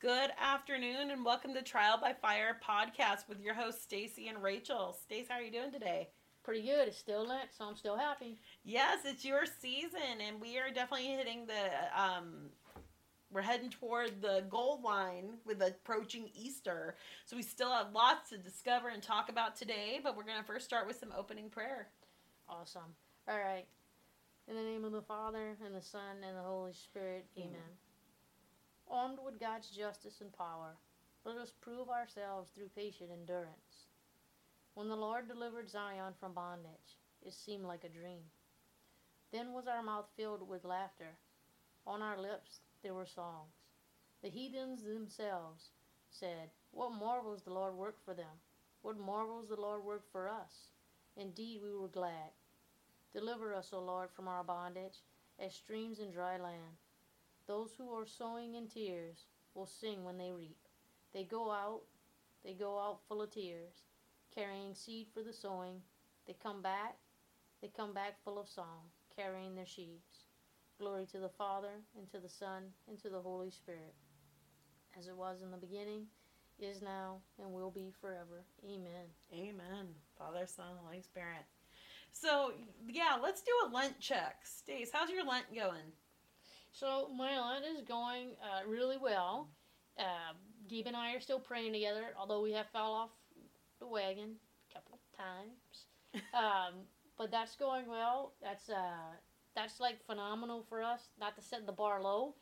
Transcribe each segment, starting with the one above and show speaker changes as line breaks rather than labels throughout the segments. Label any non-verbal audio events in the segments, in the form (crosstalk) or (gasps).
Good afternoon and welcome to Trial by Fire podcast with your hosts Stacy and Rachel. Stace, how are you doing today?
Pretty good. It's still Lent, so I'm still happy.
Yes, it's your season and we are definitely hitting the um we're heading toward the goal line with approaching Easter. So we still have lots to discover and talk about today, but we're going to first start with some opening prayer.
Awesome. All right. In the name of the Father, and the Son, and the Holy Spirit, amen. amen. Armed with God's justice and power, let us prove ourselves through patient endurance. When the Lord delivered Zion from bondage, it seemed like a dream. Then was our mouth filled with laughter. On our lips there were songs. The heathens themselves said, What marvels the Lord worked for them! What marvels the Lord worked for us! Indeed, we were glad. Deliver us, O Lord, from our bondage, as streams in dry land. Those who are sowing in tears will sing when they reap. They go out, they go out full of tears, carrying seed for the sowing. They come back, they come back full of song, carrying their sheaves. Glory to the Father, and to the Son, and to the Holy Spirit, as it was in the beginning, is now, and will be forever. Amen.
Amen. Father, Son, Holy Spirit. So, yeah, let's do a Lent check. Stace, how's your Lent going?
So my Lent is going uh, really well. Uh, Gabe and I are still praying together, although we have fell off the wagon a couple times. (laughs) um, but that's going well. That's uh, that's like phenomenal for us. Not to set the bar low,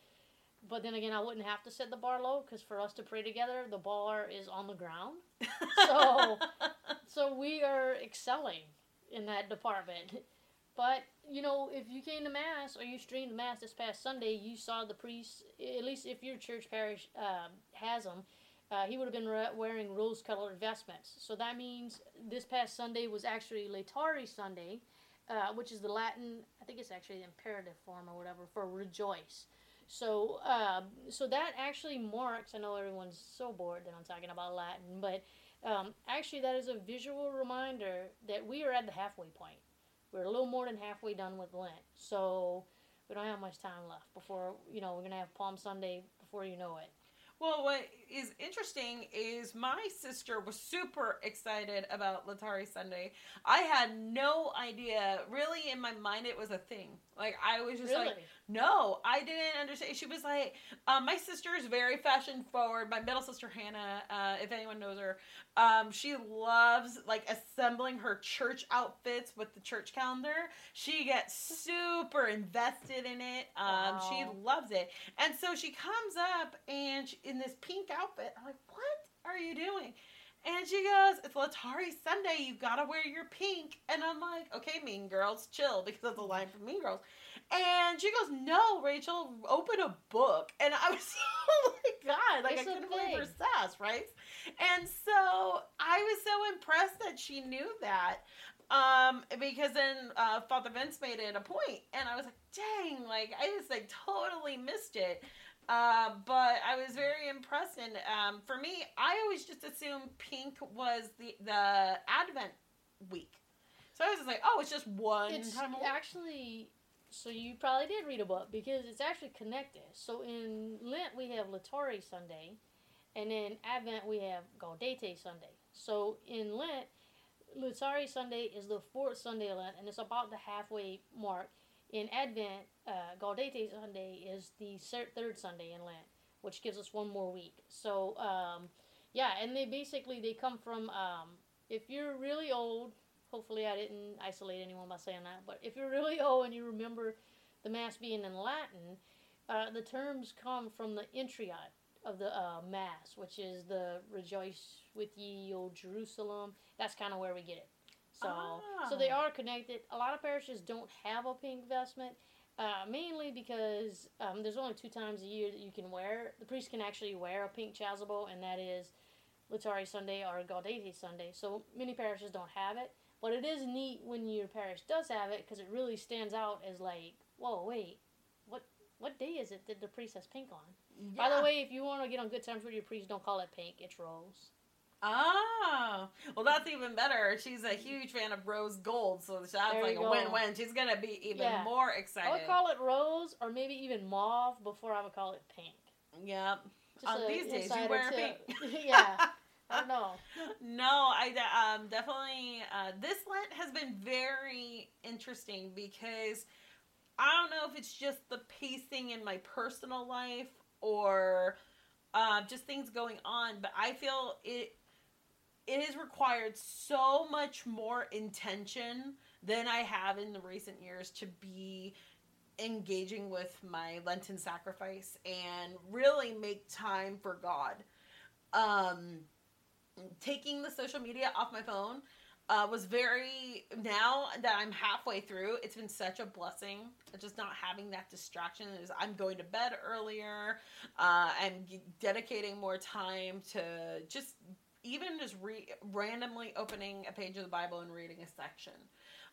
but then again, I wouldn't have to set the bar low because for us to pray together, the bar is on the ground. (laughs) so, so we are excelling in that department. But you know, if you came to mass or you streamed mass this past Sunday, you saw the priest. At least if your church parish uh, has them, uh, he would have been re- wearing rose-colored vestments. So that means this past Sunday was actually Laetare Sunday, uh, which is the Latin. I think it's actually the imperative form or whatever for rejoice. So, uh, so that actually marks. I know everyone's so bored that I'm talking about Latin, but um, actually, that is a visual reminder that we are at the halfway point. We're a little more than halfway done with Lent, so we don't have much time left before you know we're gonna have Palm Sunday before you know it.
Well, what is interesting is my sister was super excited about Laetare Sunday. I had no idea. Really, in my mind, it was a thing. Like I was just really? like, no, I didn't understand. She was like, um, my sister is very fashion forward. My middle sister Hannah, uh, if anyone knows her, um, she loves like assembling her church outfits with the church calendar. She gets super invested in it. Um, wow. She loves it, and so she comes up and she, in this pink outfit. I'm like, what are you doing? And she goes, It's Laetare Sunday. You gotta wear your pink. And I'm like, Okay, Mean Girls, chill, because that's a line from Mean Girls. And she goes, No, Rachel, open a book. And I was (laughs) oh my God, like I couldn't believe her sass, right? And so I was so impressed that she knew that. Um, because then uh, Father Vince made it a point, and I was like, dang, like I just like totally missed it. Uh, but I was very impressed, and um, for me, I always just assumed pink was the the Advent week. So I was just like, oh, it's just one
it's
time.
Actually, so you probably did read a book because it's actually connected. So in Lent we have Laetare Sunday, and in Advent we have Gaudete Sunday. So in Lent, Laetare Sunday is the fourth Sunday of Lent, and it's about the halfway mark in Advent, uh, Gaudete Sunday is the third Sunday in Lent, which gives us one more week. So, um, yeah, and they basically they come from um, if you're really old. Hopefully, I didn't isolate anyone by saying that. But if you're really (laughs) old and you remember the mass being in Latin, uh, the terms come from the introit of the uh, mass, which is the "Rejoice with ye, O Jerusalem." That's kind of where we get it. So, ah. so they ah. are connected. A lot of parishes don't have a pink vestment, uh, mainly because um, there's only two times a year that you can wear. The priest can actually wear a pink chasuble, and that is Laetare Sunday or Gaudete Sunday. So many parishes don't have it, but it is neat when your parish does have it because it really stands out as like, whoa, wait, what what day is it that the priest has pink on? Yeah. By the way, if you want to get on good terms with your priest, don't call it pink; it's rose.
Oh, well, that's even better. She's a huge fan of rose gold, so that's like a win-win. She's gonna be even yeah. more excited.
I would call it rose, or maybe even mauve, before I would call it pink.
Yep.
Just
On these days, you wear pink. (laughs)
yeah. I don't know. (laughs)
no, I um, definitely. Uh, this Lent has been very interesting because I don't know if it's just the pacing in my personal life or uh, just things going on, but I feel it. It has required so much more intention than I have in the recent years to be engaging with my Lenten sacrifice and really make time for God. Um, taking the social media off my phone uh, was very now that i'm halfway through it's been such a blessing just not having that distraction is i'm going to bed earlier uh, i'm dedicating more time to just even just re- randomly opening a page of the bible and reading a section.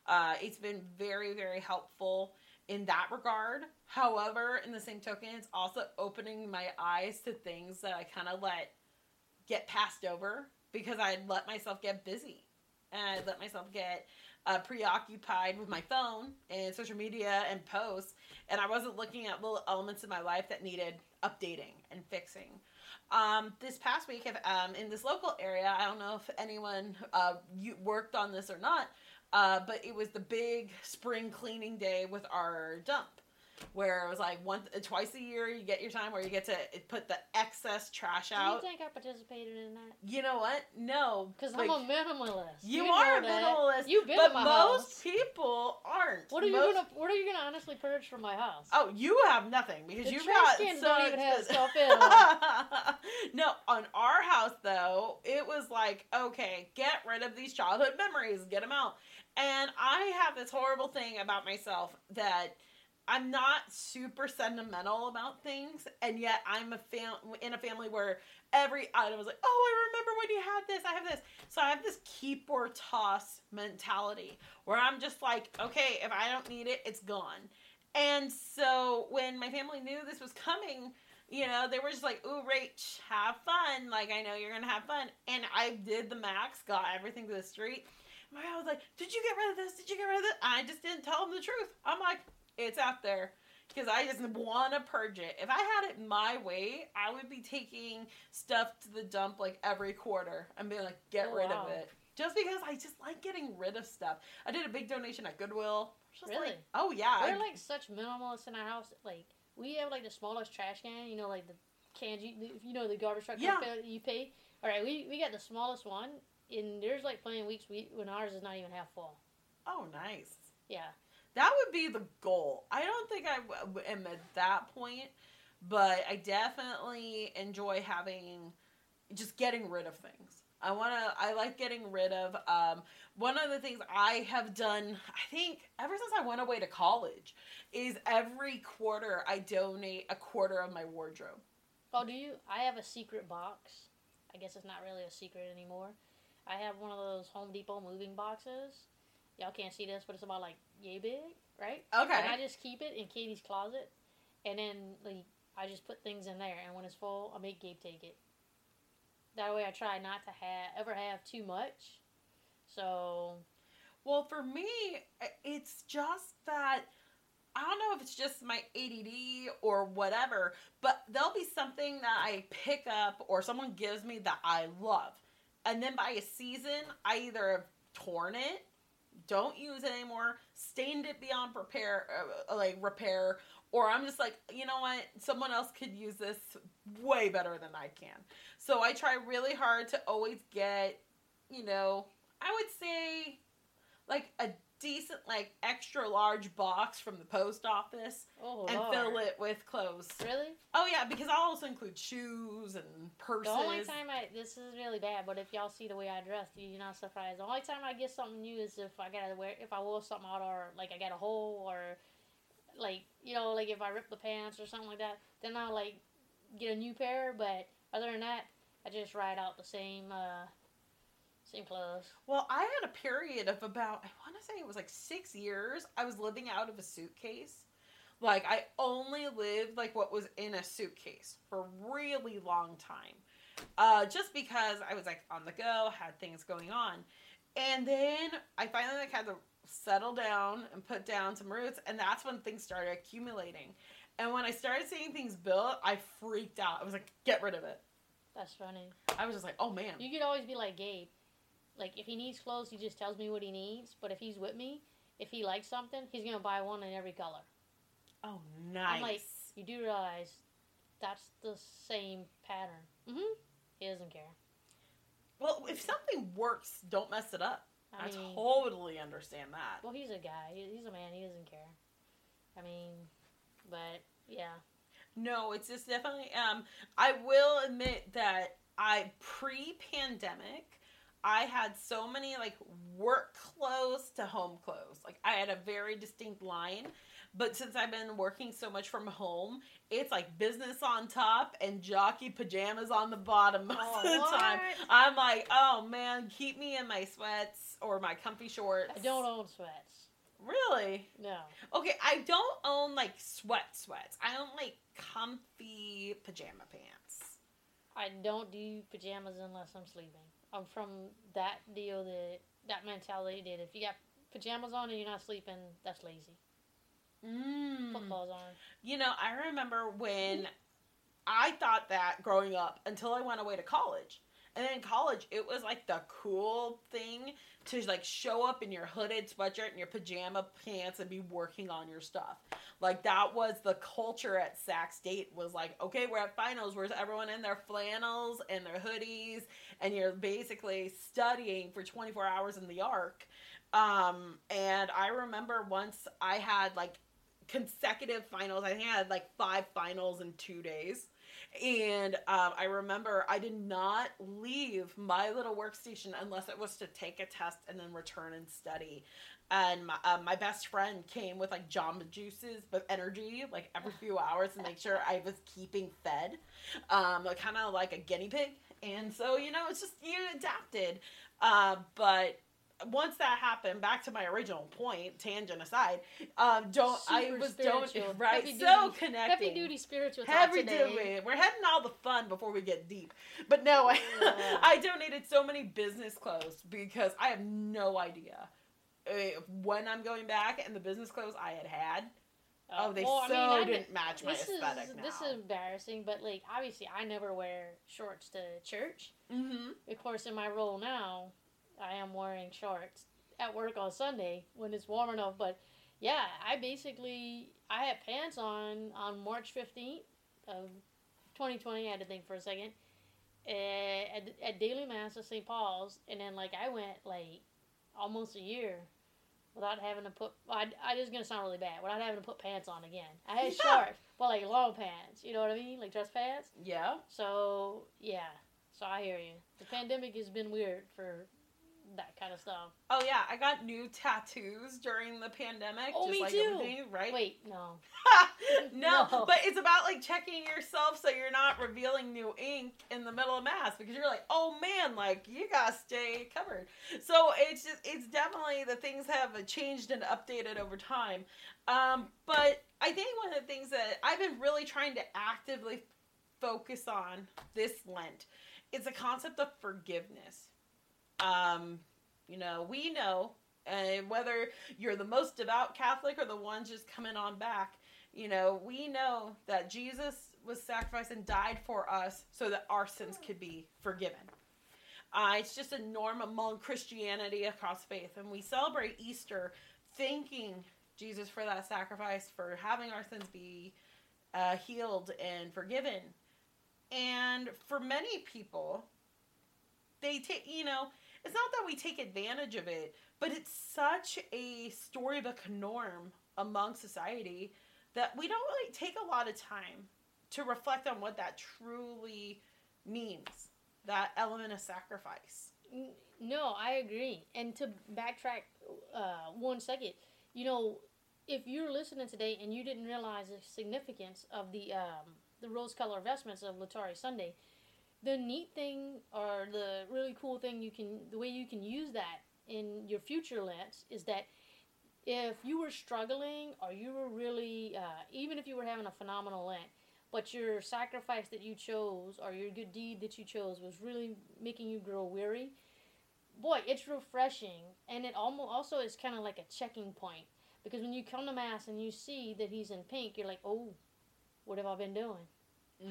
Uh, it's been very very helpful in that regard. However in the same token it's also opening my eyes to things that i kind of let get passed over because I'd let myself get busy. And I'd let myself get uh, preoccupied with my phone and social media and posts, and I wasn't looking at little elements in my life that needed updating and fixing. Um, this past week, if, um, in this local area, I don't know if anyone uh, worked on this or not, uh, but it was the big spring cleaning day with our dump where it was like once twice a year you get your time where you get to put the excess trash out.
Do you think I participated in that?
you know what? No,
Because
Like,
I'm a minimalist.
you,
know
are a
that.
minimalist.
You've been
but
my
most
house.
people aren't.
What are you
Most-
gonna What are you gonna honestly purge from my house?
Oh, you have nothing because
the
you've got so
don't even have
much-
stuff in (laughs)
no, on our house though, it was like, okay, get rid of these childhood memories, get them out. And I have this horrible thing about myself that I'm not super sentimental about things, and yet I'm a fam- in a family where every item is like, oh, I remember when you had this, I have this. So I have this keep or toss mentality where I'm just like, okay, if I don't need it, it's gone. And so when my family knew this was coming, you know, they were just like, ooh, Rach, have fun. Like, I know you're going to have fun. And I did the max, got everything to the street. My guy was like, did you get rid of this? Did you get rid of this? I just didn't tell him the truth. I'm like, it's out there. Because I just want to purge it. If I had it my way, I would be taking stuff to the dump like every quarter and being like, get
Oh,
rid
wow.
of it. Just because I just like getting rid of stuff. I did a big donation at Goodwill.
Really?
Like, oh, yeah.
We're like such minimalists in our house. Like we have like the smallest trash can. You know, like the cans you you know the garbage truck
Yeah.
that you pay. All right, we we got the smallest one. And there's like plenty of weeks we when ours is not even half full.
oh, nice.
Yeah.
That would be the goal. I don't think I am at that point, but I definitely enjoy having just getting rid of things. I want to I like getting rid of um one of the things I have done I think ever since I went away to college is every quarter I donate a quarter of my wardrobe.
Oh, do you? I have a secret box. I guess it's not really a secret anymore. I have one of those Home Depot moving boxes. Y'all can't see this, but it's about like yay big, right? Okay. And I just keep it in Katie's closet, and then like I just put things in there, and when it's full, I make Gabe take it. That way, I try not to have ever have too much. So
Well, for me, it's just that I don't know if it's just my ADD or whatever, but there'll be something that I pick up or someone gives me that I love. And then by a season, I either have torn it, don't use it anymore, stained it beyond repair, uh, like repair, or I'm just like, you know what, someone else could use this way better than I can. So I try really hard to always get, you know, I would say like a decent, like extra large box from the post office
oh
and
Lord.
fill it with clothes.
Really?
Oh yeah, because I'll also include shoes and purses.
The only time I this is really bad, but if y'all see the way I dress, you're not surprised. The only time I get something new is if I gotta wear if I wore something out or like I got a hole or like you know like if I rip the pants or something like that, then I'll like get a new pair. But other than that, I just ride out the same uh same clothes.
Well, I had a period of about I want to say it was like six years. I was living out of a suitcase. Like I only lived like what was in a suitcase for a really long time. Uh, just because I was like on the go, had things going on. And then I finally like had to settle down and put down some roots and that's when things started accumulating. And when I started seeing things built, I freaked out. I was like, get rid of it.
That's funny.
I was just like, oh man.
You could always be like Gabe. Like if he needs clothes, he just tells me what he needs. But if he's with me, if he likes something, he's gonna buy one in every color.
Oh, nice.
I'm like, you do realize that's the same pattern. Mm-hmm. He doesn't care.
well, if something works, don't mess it up. I,
I mean,
totally understand that.
well, he's a guy. He's a man. He doesn't care. I mean, but yeah.
No, it's just definitely. Um, I will admit that I pre-pandemic, I had so many like work clothes to home clothes. Like I had a very distinct line. But since I've been working so much from home, it's like business on top and jockey pajamas on the bottom (laughs) most
Oh,
of the time. I'm like, oh man, keep me in my sweats or my comfy shorts.
I don't own sweats.
really.
No.
Okay, I don't own like sweat sweats. I own like comfy pajama pants.
I don't do pajamas unless I'm sleeping. I'm from that deal that that mentality that if you got pajamas on and you're not sleeping, that's lazy.
Mm.
Clothes on.
You know, I remember when I thought that growing up until I went away to college. And then in college, it was like the cool thing to like show up in your hooded sweatshirt and your pajama pants and be working on your stuff. Like that was the culture at Sac State was like, okay, we're at finals, where's everyone in their flannels and their hoodies, and you're basically studying for 24 hours in the arc. Um, and I remember once I had like consecutive finals. I think I had like five finals in two days. And um, I remember I did not leave my little workstation unless it was to take a test and then return and study. And my, uh, my best friend came with like Jamba juices, but energy like every few hours to make sure I was keeping fed, um, kind of like a guinea pig. And so you know, it's just you adapted. Uh, but once that happened, back to my original point, tangent aside, um, don't I
Super
was don't (laughs) right
Heavy
so
duty-
connecting.
Heavy duty spiritual
Heavy
today.
duty. We're heading all the fun before we get deep. But no, I,
Yeah. (laughs)
I donated so many business clothes because I have no idea uh, when I'm going back and the business clothes I had had. Oh, they
well, I
so
mean,
didn't match my
this
aesthetic
is
now.
this is embarrassing, but like obviously I never wear shorts to church.
mm-hmm.
Of course, in my role now, I am wearing shorts at work on Sunday when it's warm enough. But yeah, I basically I had pants on on March fifteenth of 2020. I had to think for a second. eh, At, at Daily Mass at St. Paul's, and then like I went like almost a year without having to put. I, I is gonna sound really bad. Without having to put pants on again. I had
Yeah. (laughs)
shorts, but like long pants. You know what I mean? Like dress pants.
Yeah.
So yeah, so I hear you. The pandemic has been weird for that kind of stuff.
Oh yeah, I got new tattoos during the pandemic.
Oh,
just
me
like
too.
right?
Wait, no. (laughs)
no, (laughs)
No.
but it's about like checking yourself so you're not revealing new ink in the middle of mass because you're like, oh man, like you gotta stay covered. So it's just it's definitely the things have changed and updated over time. Um, but I think one of the things that I've been really trying to actively focus on this Lent is the concept of forgiveness. Um, you know, we know uh, whether you're the most devout Catholic or the ones just coming on back, you know, we know that Jesus was sacrificed and died for us so that our sins could be forgiven. Uh, it's just a norm among Christianity across faith, and we celebrate Easter thanking Jesus for that sacrifice, for having our sins be uh, healed and forgiven. And for many people, they take, you know, it's not that we take advantage of it, but it's such a storybook norm among society that we don't really take a lot of time to reflect on what that truly means that element of sacrifice.
No, I agree. And to backtrack uh, one second, you know, if you're listening today and you didn't realize the significance of the um, the rose color vestments of Laetare Sunday, the neat thing or the really cool thing you can the way you can use that in your future Lents is that if you were struggling or you were really uh, even if you were having a phenomenal Lent, but your sacrifice that you chose or your good deed that you chose was really making you grow weary boy, it's refreshing, and it almost also is kind of like a checking point because when you come to mass and you see that he's in pink, you're like, oh, what have I been doing?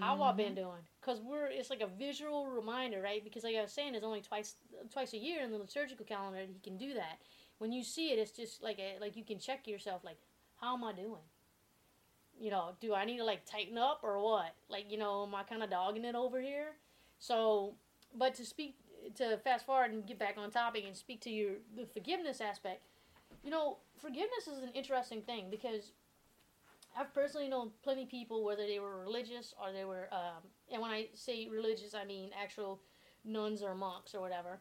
How I've been mm-hmm. doing? Because we're it's like a visual reminder, right? Because like I was saying, there's only twice twice a year in the liturgical calendar that he can do that. When you see it, it's just like a, like you can check yourself, like how am I doing? You know, do I need to like tighten up or what? Like you know, am I kind of dogging it over here? So, but to speak to fast forward and get back on topic and speak to your the forgiveness aspect, you know, forgiveness is an interesting thing because I've personally known plenty of people, whether they were religious or they were, um, and when I say religious, I mean actual nuns or monks or whatever,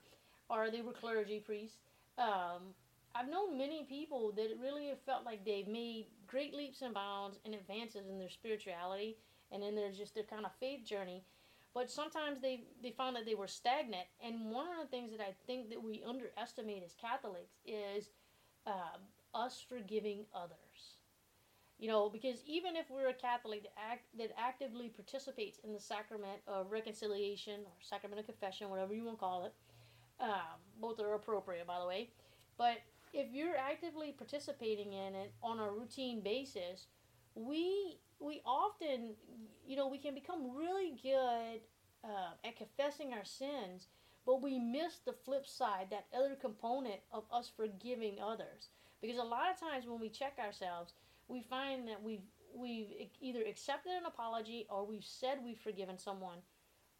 or they were clergy priests. Um, I've known many people that it really have felt like they've made great leaps and bounds and advances in their spirituality and in their just their kind of faith journey. But sometimes they, they found that they were stagnant. And one of the things that I think that we underestimate as Catholics is uh, us forgiving others. You know, because even if we're a Catholic that, act, that actively participates in the sacrament of reconciliation or sacrament of confession, whatever you want to call it, um, both are appropriate, by the way. But if you're actively participating in it on a routine basis, we we often, you know, we can become really good uh, at confessing our sins, but we miss the flip side, that other component of us forgiving others. Because a lot of times when we check ourselves, we find that we've we've either accepted an apology or we've said we've forgiven someone,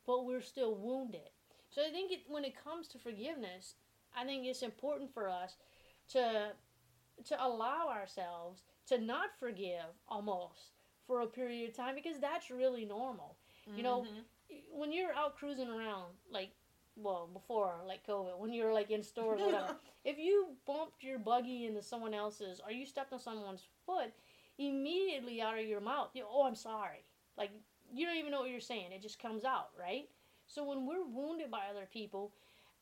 but we're still wounded. So I think it, when it comes to forgiveness, I think it's important for us to to allow ourselves to not forgive almost for a period of time because that's really normal. Mm-hmm. You know, mm-hmm. when you're out cruising around like well, before like COVID, when you're like in stores or whatever, (laughs) if you bumped your buggy into someone else's or you stepped on someone's foot, immediately out of your mouth, you oh, I'm sorry. Like you don't even know what you're saying. It just comes out, right? So when we're wounded by other people,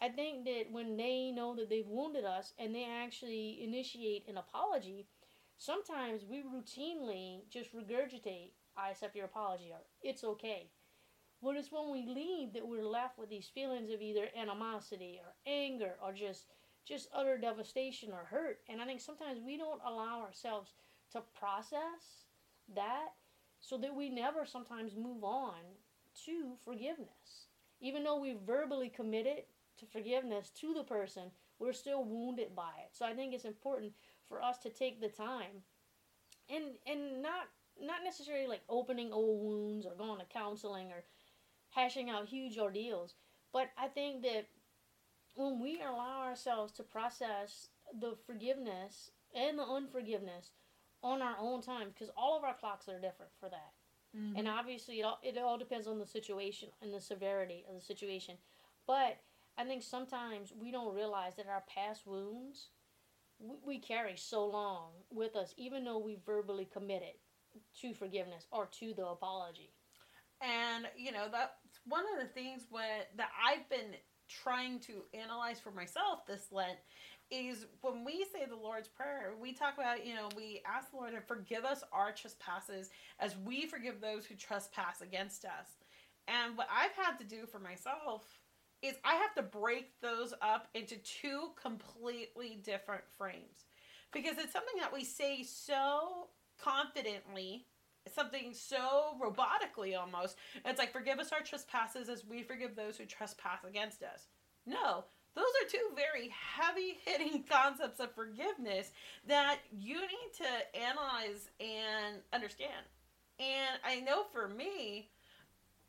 I think that when they know that they've wounded us and they actually initiate an apology, sometimes we routinely just regurgitate, I accept your apology, or it's okay. But it's when we leave that we're left with these feelings of either animosity or anger or just just utter devastation or hurt. And I think sometimes we don't allow ourselves to process that so that we never sometimes move on to forgiveness. Even though we verbally committed to forgiveness to the person, we're still wounded by it. So I think it's important for us to take the time and and not not necessarily like opening old wounds or going to counseling or hashing out huge ordeals, but I think that when we allow ourselves to process the forgiveness and the unforgiveness on our own time, because all of our clocks are different for that. Mm-hmm. And obviously, it all, it all depends on the situation and the severity of the situation. But I think sometimes we don't realize that our past wounds we, we carry so long with us, even though we verbally committed to forgiveness or to the apology.
And you know that's one of the things that I've been trying to analyze for myself this Lent is when we say the Lord's Prayer, we talk about, you know, we ask the Lord to forgive us our trespasses as we forgive those who trespass against us. And what I've had to do for myself is I have to break those up into two completely different frames. Because it's something that we say so confidently, something so robotically almost. It's like, forgive us our trespasses as we forgive those who trespass against us. No, those are two very heavy hitting (laughs) concepts of forgiveness that you need to analyze and understand. And I know for me,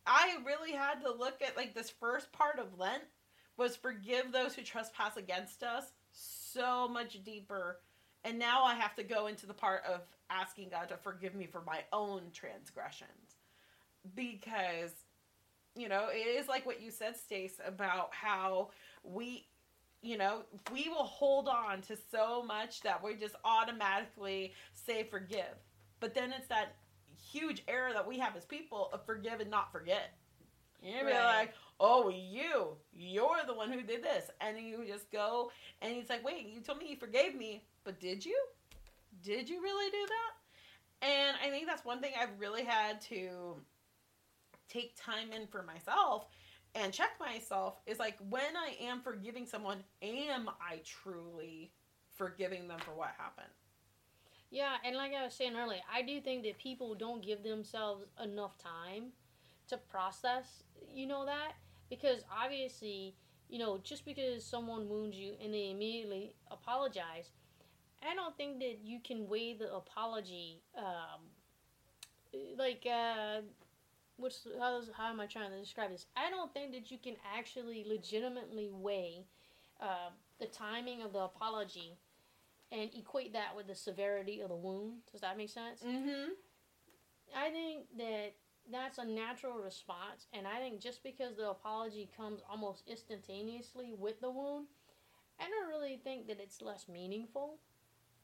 I really had to look at like this first part of Lent was forgive those who trespass against us so much deeper. And now I have to go into the part of asking God to forgive me for my own transgressions. Because, you know, it is like what you said, Stace, about how we, you know, we will hold on to so much that we just automatically say forgive. But then it's that huge error that we have as people of forgive and not forget. You're right. be like, oh, you, you're the one who did this. And you just go, and he's like, wait, you told me you forgave me, but did you? Did you really do that? And I think that's one thing I've really had to take time in for myself and check myself is like when I am forgiving someone, am I truly forgiving them for what happened?
Yeah, and like I was saying earlier, I do think that people don't give themselves enough time to process, you know, that. Because obviously, you know, just because someone wounds you and they immediately apologize, I don't think that you can weigh the apology, um, like, uh, what's, how, how am I trying to describe this? I don't think that you can actually legitimately weigh uh, the timing of the apology and equate that with the severity of the wound. Does that make sense?
Mm-hmm.
I think that that's a natural response, and I think just because the apology comes almost instantaneously with the wound, I don't really think that it's less meaningful.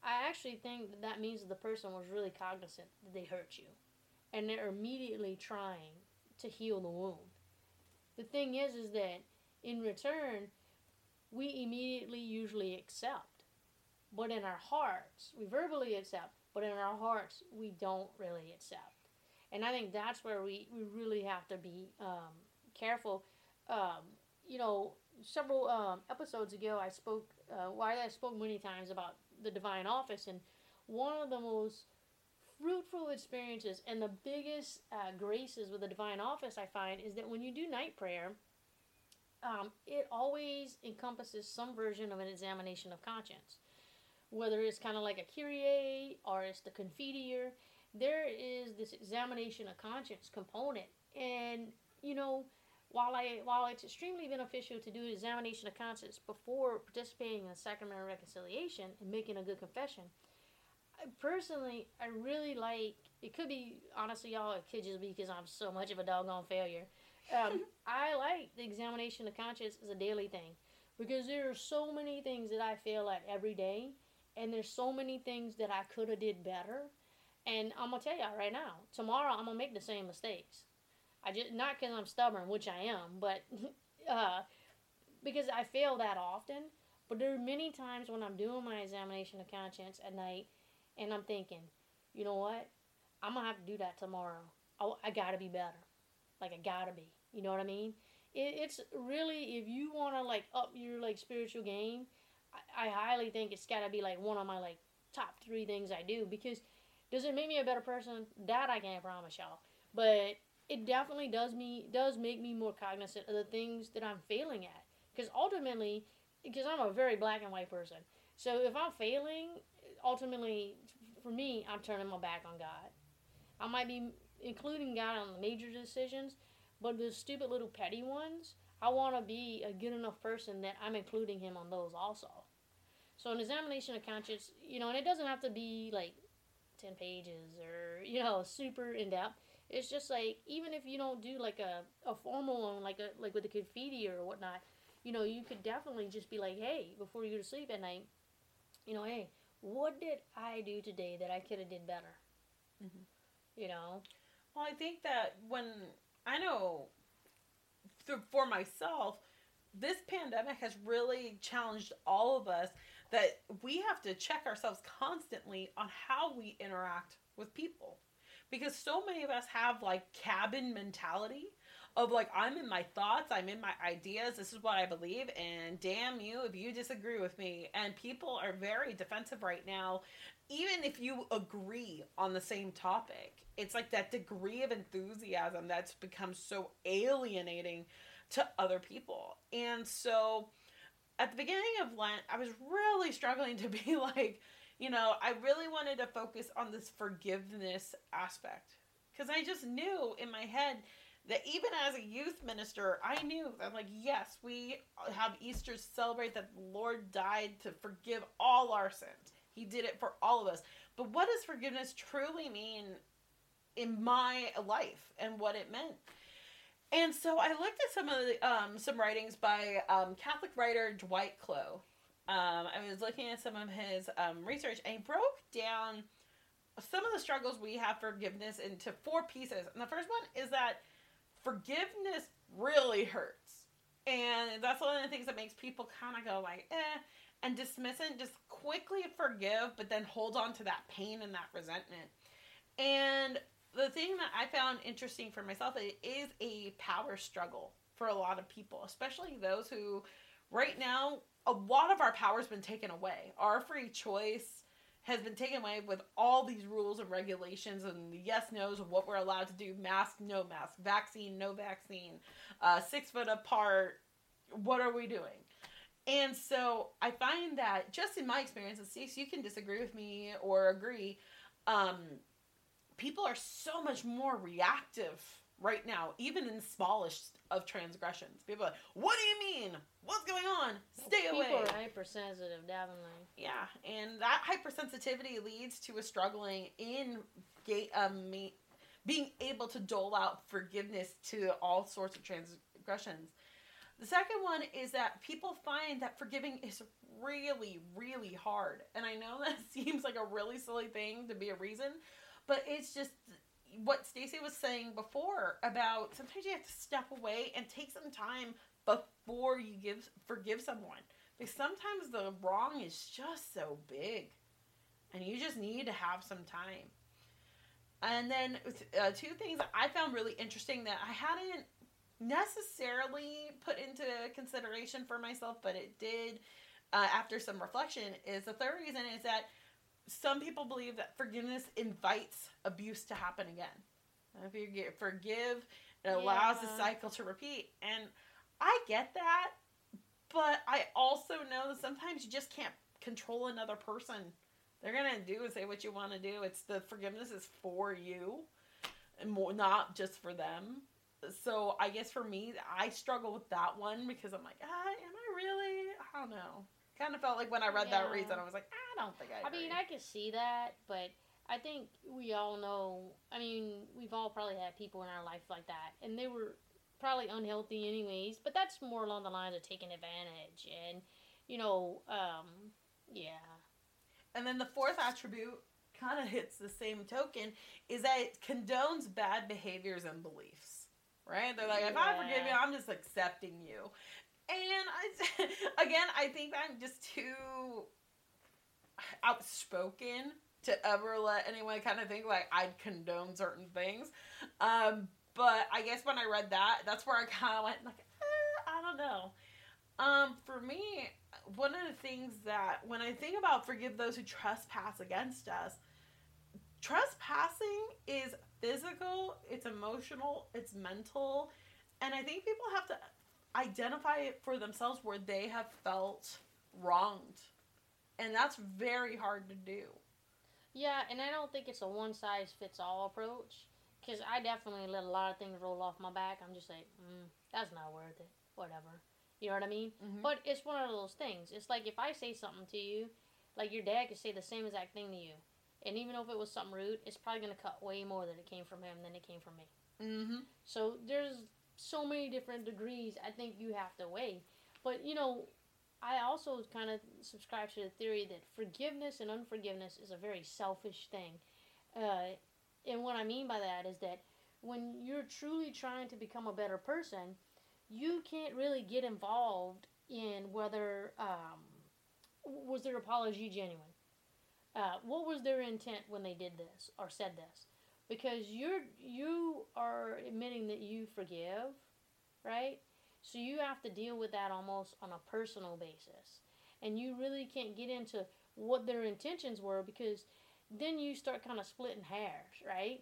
I actually think that that means that the person was really cognizant that they hurt you, and they're immediately trying to heal the wound. The thing is, is that in return, we immediately usually accept but in our hearts, we verbally accept, but in our hearts, we don't really accept. And I think that's where we, we really have to be um, careful. Um, you know, several um, episodes ago, I spoke, uh, well, I spoke many times about the divine office, and one of the most fruitful experiences and the biggest uh, graces with the divine office I find is that when you do night prayer, um, it always encompasses some version of an examination of conscience whether it's kind of like a Kyrie or it's the Confiteor, there is this examination of conscience component. And, you know, while I while it's extremely beneficial to do an examination of conscience before participating in the sacrament of reconciliation and making a good confession, I personally I really like it could be honestly y'all it could just be because I'm so much of a doggone failure. Um, (laughs) I like the examination of conscience as a daily thing because there are so many things that I fail at every day and there's so many things that I could have did better. And I'm gonna tell y'all right now, tomorrow I'm gonna make the same mistakes. I just not because I'm stubborn, which I am, but (laughs) uh, because I fail that often. But there are many times when I'm doing my examination of conscience at night, and I'm thinking, you know what, I'm gonna have to do that tomorrow. I, I gotta be better. Like I gotta be. You know what I mean? It, it's really if you wanna like up your like spiritual game I, highly think it's got to be like one of my like top three things I do because does it make me a better person? That I can't promise y'all, but it definitely does me does make me more cognizant of the things that I'm failing at. Because ultimately, because I'm a very black and white person, so if I'm failing, ultimately for me, I'm turning my back on God. I might be including God on the major decisions, but the stupid little petty ones, I want to be a good enough person that I'm including Him on those also. So an examination of conscience, you know, and it doesn't have to be like ten pages or you know super in depth. It's just like even if you don't do like a, a formal one like a like with the confiteor or whatnot, you know, you could definitely just be like, hey, before you go to sleep at night, you know, hey, what did I do today that I could have did better? Mm-hmm. You know.
Well, I think that when I know for myself, this pandemic has really challenged all of us that we have to check ourselves constantly on how we interact with people because so many of us have like cabin mentality of like I'm in my thoughts, I'm in my ideas, this is what I believe and damn you if you disagree with me. And people are very defensive right now even if you agree on the same topic. It's like that degree of enthusiasm that's become so alienating to other people. And so at the beginning of Lent, I was really struggling to be (laughs) like, you know, I really wanted to focus on this forgiveness aspect because I just knew in my head that even as a youth minister, I knew that, like, yes, we have Easter celebrate that the Lord died to forgive all our sins. He did it for all of us. But what does forgiveness truly mean in my life and what it meant? And so I looked at some of the um, some writings by um, Catholic writer Dwight Clow. Um, I was looking at some of his um, research, and he broke down some of the struggles we have forgiveness into four pieces. And the first one is that forgiveness really hurts, and that's one of the things that makes people kind of go like, eh, and dismiss it, just quickly forgive, but then hold on to that pain and that resentment. And the thing that I found interesting for myself it is a power struggle for a lot of people, especially those who right now a lot of our power's been taken away. Our free choice has been taken away with all these rules and regulations and the yes nos of what we're allowed to do. Mask no mask. Vaccine no vaccine. Uh, six foot apart. What are we doing? And so i find that just in my experience and Stacey, you can disagree with me or agree um, people are so much more reactive right now, even in smallest of transgressions. People are like, what do you mean? What's going on? Stay
People
away.
are hypersensitive, definitely.
Yeah, and that hypersensitivity leads to a struggling in ga- um, me- being able to dole out forgiveness to all sorts of transgressions. The second one is that people find that forgiving is really, really hard. And I know (laughs) that seems like a really silly thing to be a reason, but it's just what Stacy was saying before about sometimes you have to step away and take some time before you give forgive someone. Because sometimes the wrong is just so big. And you just need to have some time. And then uh, two things I found really interesting that I hadn't necessarily put into consideration for myself, but it did uh, after some reflection. Is the third reason is that some people believe that forgiveness invites abuse to happen again. If you get forgive, it allows the cycle to repeat. And I get that, but I also know that sometimes you just can't control another person. They're gonna do and say what you want to do. It's the forgiveness is for you, and more not just for them. So I guess for me, I struggle with that one because I'm like, ah, am I really? I don't know. Kind of felt like when I read that reason, I was like, I don't think I.
I mean. I can see that, but I think we all know. I mean, we've all probably had people in our life like that, and they were probably unhealthy anyways. But that's more along the lines of taking advantage, and you know, um, yeah,
And then the fourth attribute kind of hits the same token is that it condones bad behaviors and beliefs. Right? They're like, if I forgive you, I'm just accepting you. And I, (laughs) again, I think I'm just too outspoken to ever let anyone kind of think like I'd condone certain things. Um, but I guess when I read that, that's where I kind of went like, eh, I don't know. Um, for me, one of the things that when I think about forgive those who trespass against us, trespassing is physical, it's emotional, it's mental, and I think people have to identify it for themselves where they have felt wronged. And that's very hard to do.
yeah, and I don't think it's a one size fits all approach. Because I definitely let a lot of things roll off my back. I'm just like, mm, that's not worth it. Whatever. You know what I mean?
Mhm.
But it's one of those things. It's like if I say something to you, like your dad could say the same exact thing to you. And even if it was something rude, it's probably going to cut way more that it came from him than it came from me.
Mm-hmm.
So there's so many different degrees I think you have to weigh. But, you know, I also kind of subscribe to the theory that forgiveness and unforgiveness is a very selfish thing. Uh, and what I mean by that is that when you're truly trying to become a better person, you can't really get involved in whether um, was their apology genuine. Uh, what was their intent when they did this or said this? Because you're you are admitting that you forgive, right? So you have to deal with that almost on a personal basis, and you really can't get into what their intentions were because then you start kind of splitting hairs, right?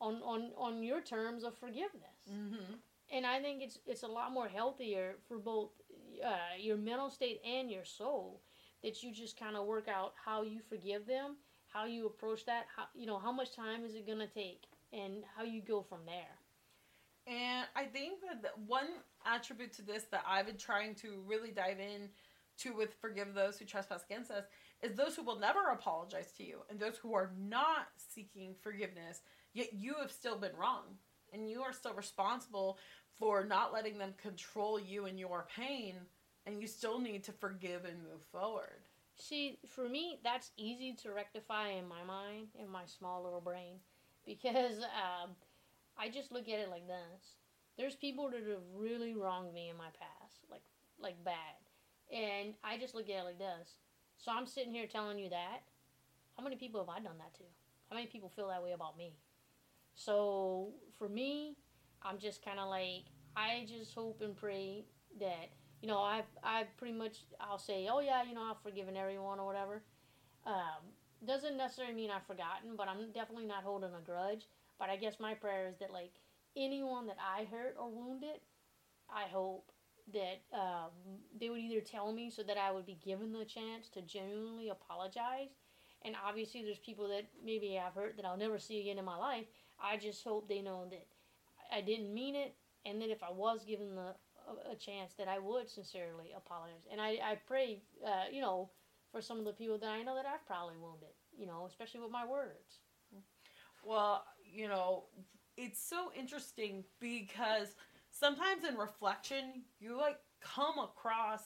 On on on your terms of forgiveness
Mm-hmm.
and I think it's it's a lot more healthier for both uh, your mental state and your soul that you just kind of work out how you forgive them, how you approach that, how you know how much time is it gonna take, and how you go from there.
And I think that one attribute to this that I've been trying to really dive in to with forgive those who trespass against us is those who will never apologize to you and those who are not seeking forgiveness, yet you have still been wrong. And you are still responsible for not letting them control you and your pain, and you still need to forgive and move forward.
See, for me, that's easy to rectify in my mind, in my small little brain, because um, I just look at it like this. There's people that have really wronged me in my past, like like bad, and I just look at it like this. So I'm sitting here telling you that. How many people have I done that to? How many people feel that way about me? So for me, I'm just kind of like I just hope and pray that you know, I I pretty much I'll say, oh yeah, you know, I've forgiven everyone or whatever. Um, doesn't necessarily mean I've forgotten, but I'm definitely not holding a grudge. But I guess my prayer is that like anyone that I hurt or wounded, I hope that um, they would either tell me so that I would be given the chance to genuinely apologize. And obviously, there's people that maybe I've hurt that I'll never see again in my life. I just hope they know that I didn't mean it, and that if I was given the a, chance, that I would sincerely apologize. And I I pray, uh, you know, for some of the people that I know that I've probably wounded, you know, especially with my words.
Well, you know, it's so interesting because sometimes in reflection, you like come across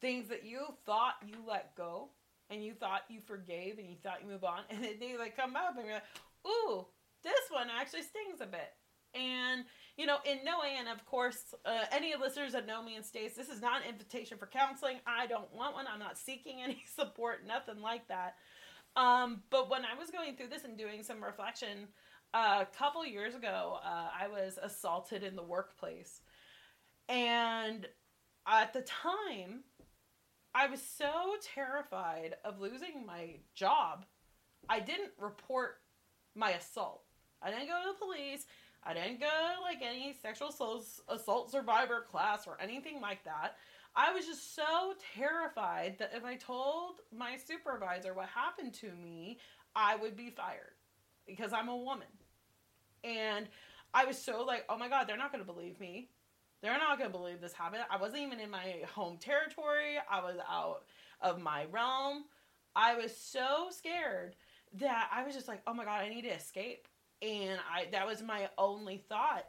things that you thought you let go and you thought you forgave and you thought you move on, (laughs) and then they like come up and you're like, ooh, this one actually stings a bit. And you know, in no way, and of course, uh, any listeners that know me and states, this is not an invitation for counseling. I don't want one. I'm not seeking (laughs) any support, nothing like that. Um, but when I was going through this and doing some reflection, uh, a couple years ago, uh, I was assaulted in the workplace. And at the time, I was so terrified of losing my job, I didn't report my assault. I didn't go to the police. I didn't go to like any sexual assault, assault survivor class or anything like that. I was just so terrified that if I told my supervisor what happened to me, I would be fired because I'm a woman. And I was so like, oh my God, they're not going to believe me. They're not going to believe this happened. I wasn't even in my home territory, I was out of my realm. I was so scared that I was just like, oh my God, I need to escape. And I that was my only thought.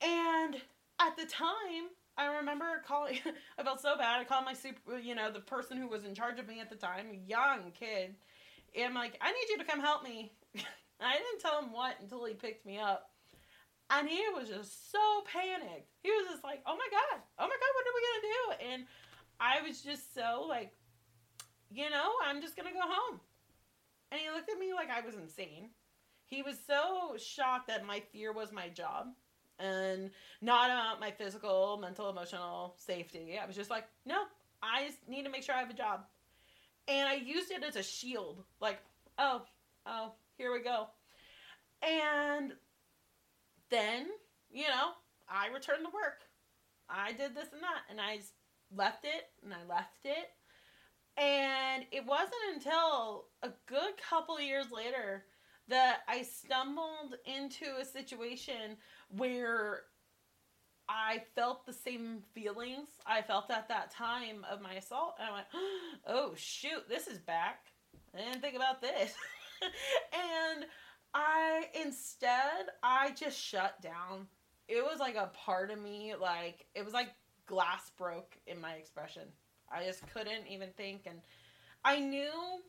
And at the time, I remember calling. (laughs) I felt so bad. I called my super, you know, the person who was in charge of me at the time, young kid, and I'm like, I need you to come help me. (laughs) I didn't tell him what until he picked me up, and he was just so panicked. He was just like, "Oh my god, oh my god, what are we gonna do?" And I was just so like, you know, I'm just gonna go home. And he looked at me like I was insane. He was so shocked that my fear was my job and not about my physical, mental, emotional safety. I was just like, no, I just need to make sure I have a job. And I used it as a shield. Like, oh, oh, here we go. And then, you know, I returned to work. I did this and that. And I left it and I left it. And it wasn't until a good couple years later that I stumbled into a situation where I felt the same feelings I felt at that time of my assault. And I went, (gasps) oh, shoot, this is back. I didn't think about this. (laughs) and I, instead, I just shut down. It was like a part of me, like, it was like glass broke in my expression. I just couldn't even think. And I knew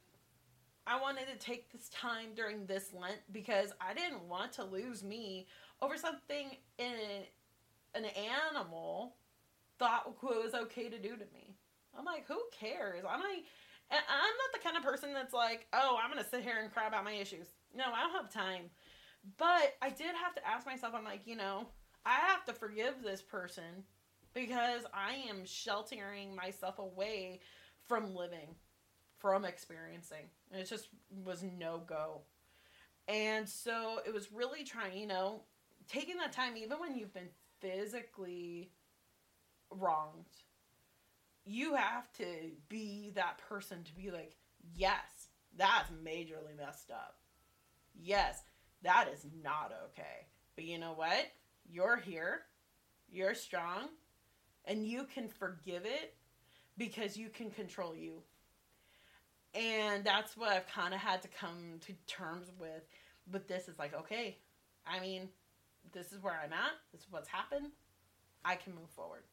I wanted to take this time during this Lent because I didn't want to lose me over something in an animal thought was okay to do to me. I'm like, who cares? I'm like, I'm not the kind of person that's like, oh, I'm gonna sit here and cry about my issues. No, I don't have time. But I did have to ask myself, I'm like, you know, I have to forgive this person because I am sheltering myself away from living, from experiencing. And it just was no go. And so it was really trying, you know, taking that time, even when you've been physically wronged, you have to be that person to be like, yes, that's majorly messed up. Yes, that is not okay. But you know what? You're here, you're strong, and you can forgive it because you can control you. And that's what I've kind of had to come to terms with. But this is like, okay, I mean, this is where I'm at. This is what's happened. I can move forward.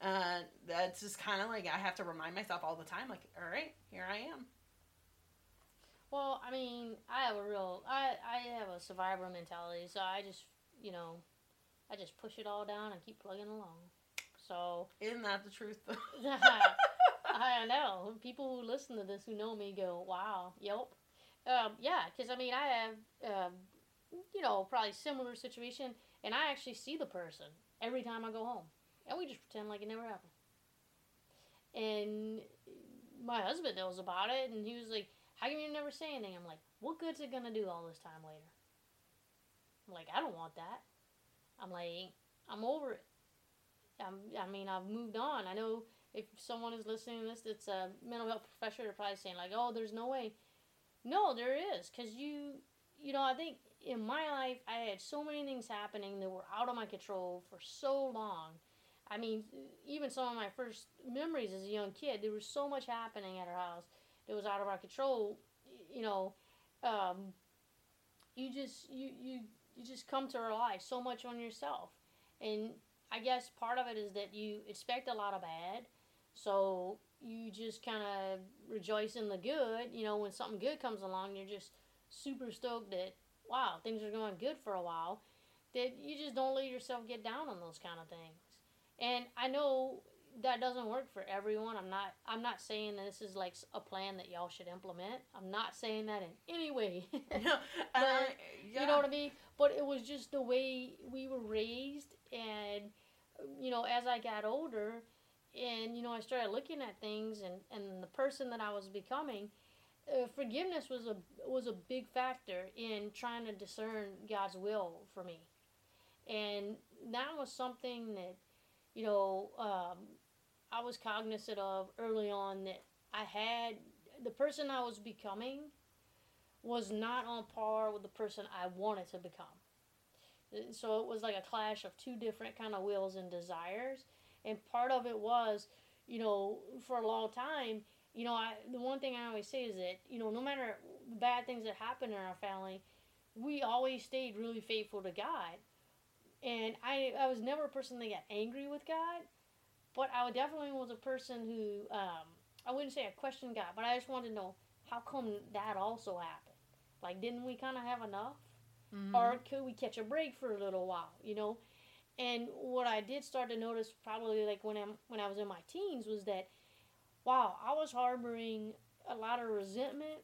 Uh, that's just kind of like I have to remind myself all the time, like, all right, here I am.
Well, I mean, I have a real, I, I have a survivor mentality, so I just, you know, I just push it all down and keep plugging along. So
isn't that the truth? (laughs) (laughs) (laughs)
I know people who listen to this who know me go, "Wow, yep." Um, yeah, because I mean, I have um, you know, probably similar situation, and I actually see the person every time I go home, and we just pretend like it never happened. And my husband knows about it, and he was like, "How come you never say anything?" I'm like, "What good's it gonna do all this time later?" I'm like, "I don't want that." I'm like, "I'm over it." I'm, I mean, I've moved on. I know if someone is listening to this that's a mental health professional, they're probably saying like, "Oh, there's no way." No, there is, cause you, you know, I think in my life I had so many things happening that were out of my control for so long. I mean, even some of my first memories as a young kid, there was so much happening at our house that was out of our control. You know, um, you just you you you just come to rely so much on yourself, and I guess part of it is that you expect a lot of bad, so you just kind of rejoice in the good. You know, when something good comes along, you're just super stoked that wow, things are going good for a while. That you just don't let yourself get down on those kind of things. And I know that doesn't work for everyone. I'm not I'm not saying this is like a plan that y'all should implement. I'm not saying that in any way. (laughs) (laughs)
but,
yeah. You know what I mean? But it was just the way we were raised and you know, as I got older and you know, I started looking at things and and the person that I was becoming, uh, forgiveness was a was a big factor in trying to discern God's will for me. And that was something that you know, um, I was cognizant of early on that I had the person I was becoming was not on par with the person I wanted to become. So it was like a clash of two different kind of wills and desires. And part of it was, you know, for a long time, you know, I the one thing I always say is that, you know, no matter the bad things that happen in our family, we always stayed really faithful to God. And I I was never a person that got angry with God, but I definitely was a person who um, I wouldn't say I questioned God, but I just wanted to know how come that also happened. Like, didn't we kind of have enough, mm-hmm. or could we catch a break for a little while? You know. And what I did start to notice, probably like when I'm when I was in my teens, was that, wow, I was harboring a lot of resentment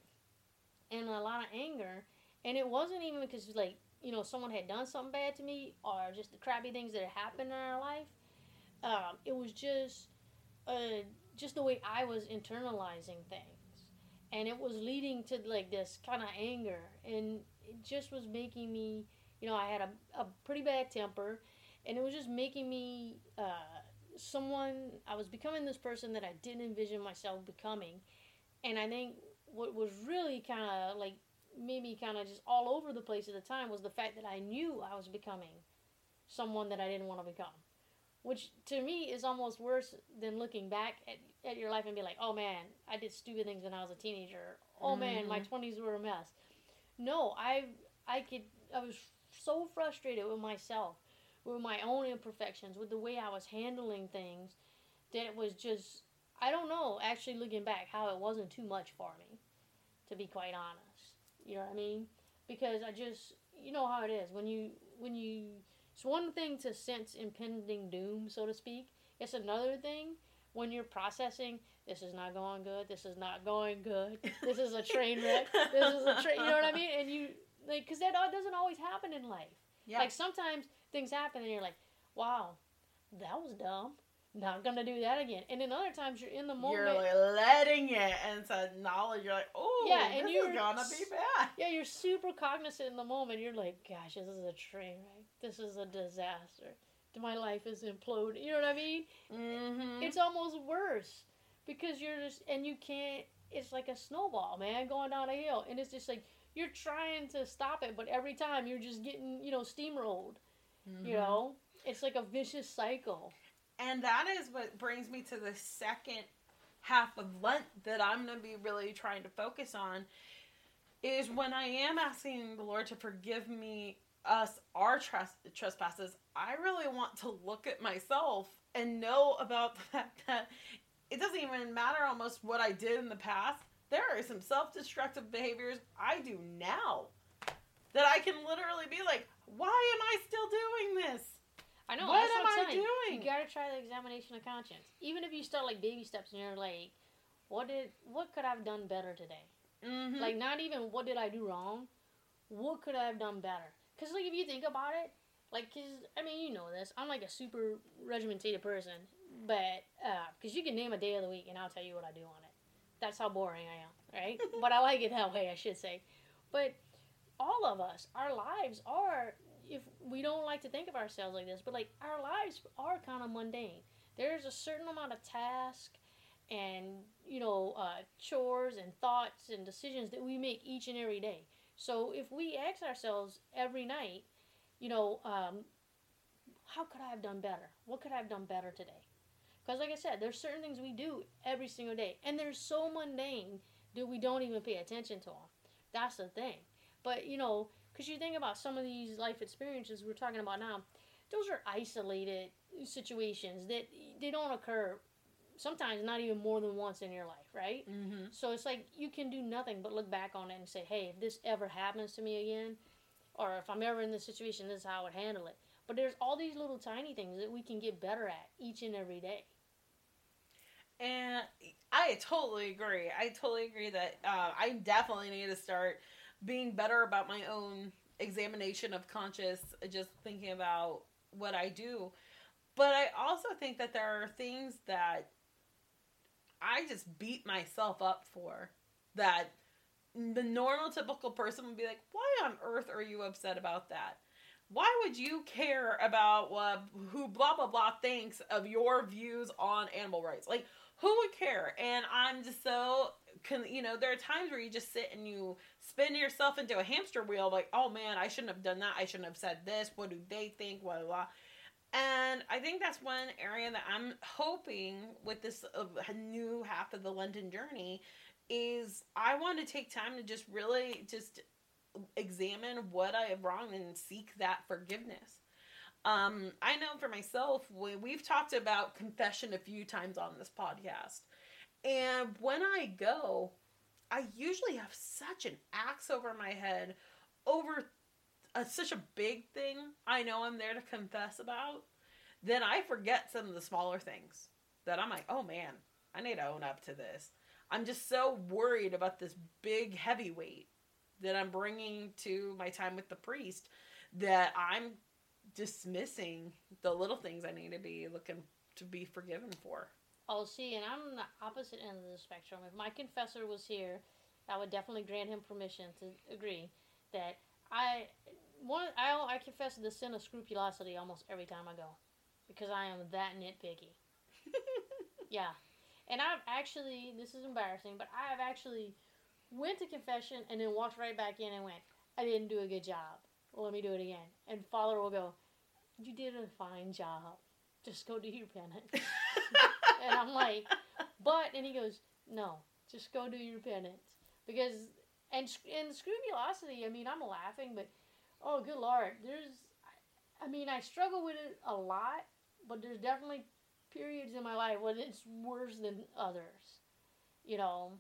and a lot of anger, and it wasn't even because like you know someone had done something bad to me or just the crappy things that had happened in our life. Um, it was just uh, just the way I was internalizing things, and it was leading to like this kind of anger, and it just was making me, you know, I had a, a pretty bad temper, and it was just making me uh, someone. I was becoming this person that I didn't envision myself becoming, and I think what was really kind of like made me kind of just all over the place at the time was the fact that I knew I was becoming someone that I didn't want to become which to me is almost worse than looking back at, at your life and be like, oh man, I did stupid things when I was a teenager. Oh mm-hmm. man, my 20s mm-hmm. were a mess. No, I I could I was so frustrated with myself, with my own imperfections, with the way I was handling things that it was just I don't know, actually looking back how it wasn't too much for me to be quite honest. You know what I mean? Because I just you know how it is when you when you it's one thing to sense impending doom, so to speak. It's another thing when you're processing this is not going good, this is not going good, this is a train wreck, this is a train. You know what I mean? And you like because that uh, doesn't always happen in life. Yeah. Like sometimes things happen and you're like, wow, that was dumb not gonna do that again. And then other times you're in the moment.
You're letting it and it's a knowledge. You're like, oh, yeah, and you're, is gonna be bad.
Yeah, you're super cognizant in the moment. You're like, gosh, this is a train wreck. This is a disaster. My life is imploding. You know what I mean? Mm-hmm. It's almost worse because you're just and you can't. It's like a snowball, man, going down a hill, and it's just like you're trying to stop it, but every time you're just getting, you know, steamrolled. Mm-hmm. You know, it's like a vicious cycle.
And that is what brings me to the second half of Lent that I'm going to be really trying to focus on is when I am asking the Lord to forgive me us our trespasses, I really want to look at myself and know about (laughs) the fact that it doesn't even matter almost what I did in the past. There are some self-destructive behaviors I do now that I can literally be like, why am I still doing this?
I know. What am what I doing? You gotta try the examination of conscience. Even if you start like baby steps and you're like, what did, what could I have done better today? Mm-hmm. Like not even what did I do wrong, what could I have done better? Because like if you think about it, like cause I mean you know this, I'm like a super regimented person, but because uh, you can name a day of the week and I'll tell you what I do on it. that's how boring I am, right? (laughs) but I like it that way, I should say. But all of us, our lives are, if we don't like to think of ourselves like this, but like our lives are kind of mundane. There's a certain amount of task and, you know, uh, chores and thoughts and decisions that we make each and every day. So if we ask ourselves every night, you know, um, how could I have done better? What could I have done better today? Because, like I said, there's certain things we do every single day, and they're so mundane that we don't even pay attention to them. That's the thing. But, you know, because you think about some of these life experiences we're talking about now, those are isolated situations that they don't occur sometimes not even more than once in your life, right?
Mm-hmm.
So it's like you can do nothing but look back on it and say, hey, if this ever happens to me again, or if I'm ever in this situation, this is how I would handle it. But there's all these little tiny things that we can get better at each and every day.
And I totally agree. I totally agree that uh, I definitely need to start being better about my own examination of conscious, just thinking about what I do. But I also think that there are things that I just beat myself up for that the normal typical person would be like, why on earth are you upset about that? Why would you care about who blah blah blah thinks of your views on animal rights? Like who would care? And I'm just so you know, there are times where you just sit and you spin yourself into a hamster wheel like, "Oh man, I shouldn't have done that. I shouldn't have said this. What do they think? Blah blah." blah. And I think that's one area that I'm hoping with this new half of the Lenten journey is I want to take time to just really just examine what I have wrong and seek that forgiveness. Um, I know for myself, we, we've talked about confession a few times on this podcast. And when I go, I usually have such an axe over my head over a, such a big thing I know I'm there to confess about, then I forget some of the smaller things that I'm like, oh man, I need to own up to this. I'm just so worried about this big heavyweight that I'm bringing to my time with the priest that I'm dismissing the little things I need to be looking to be forgiven for.
Oh, see, and I'm on the opposite end of the spectrum. If my confessor was here, I would definitely grant him permission to agree that I one I I confess the sin of scrupulosity almost every time I go because I am that nitpicky. (laughs) yeah, and I've actually this is embarrassing, but I have actually went to confession and then walked right back in and went, I didn't do a good job. Well, let me do it again. And Father will go, You did a fine job. Just go do your penance. (laughs) and I'm like, But, and he goes, No, just go do your penance. Because, and, and scrupulosity, I mean, I'm laughing, but oh, good Lord, there's, I mean, I struggle with it a lot, but there's definitely periods in my life when it's worse than others. You know,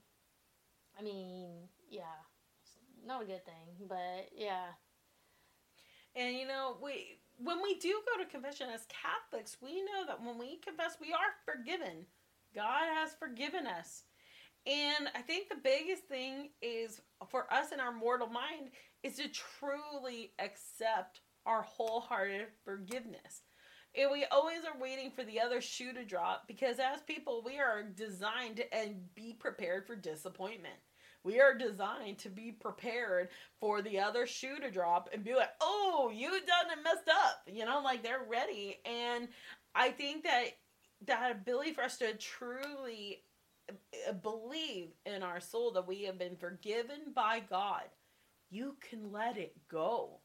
I mean, yeah, it's not a good thing, but yeah.
And you know, we when we do go to confession as Catholics, we know that when we confess, we are forgiven. God has forgiven us. And I think the biggest thing is for us in our mortal mind is to truly accept our wholehearted forgiveness. And we always are waiting for the other shoe to drop because as people, we are designed to and be prepared for disappointment. We are designed to be prepared for the other shoe to drop and be like, oh, you done and messed up. You know, like they're ready. And I think that that ability for us to truly uh, believe in our soul that we have been forgiven by God, you can let it go.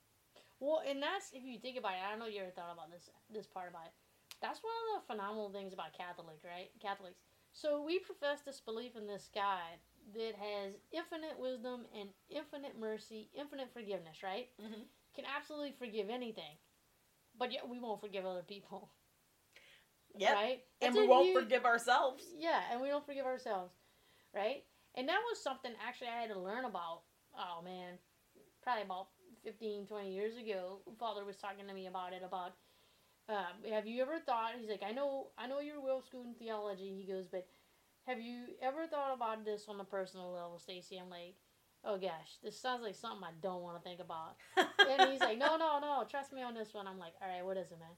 Well, and that's if you think about it. I don't know if you ever thought about this this part about it. That's one of the phenomenal things about Catholic, right? Catholics. So we profess this belief in this God that has infinite wisdom and infinite mercy, infinite forgiveness, right?
Mm-hmm.
Can absolutely forgive anything, but yet we won't forgive other people.
Yeah.
Right?
And
That's
we won't
huge-
forgive ourselves.
Yeah, and we don't forgive ourselves, right? And that was something actually I had to learn about. Oh man, probably about 15, 20 years ago. Father was talking to me about it. About um, have you ever thought? He's like, I know, I know you're well schooled in theology. He goes, but have you ever thought about this on a personal level, Stacy? I'm like, oh gosh, this sounds like something I don't want to think about. and he's like, no, no, no, trust me on this one. I'm like, all right, what is it, man?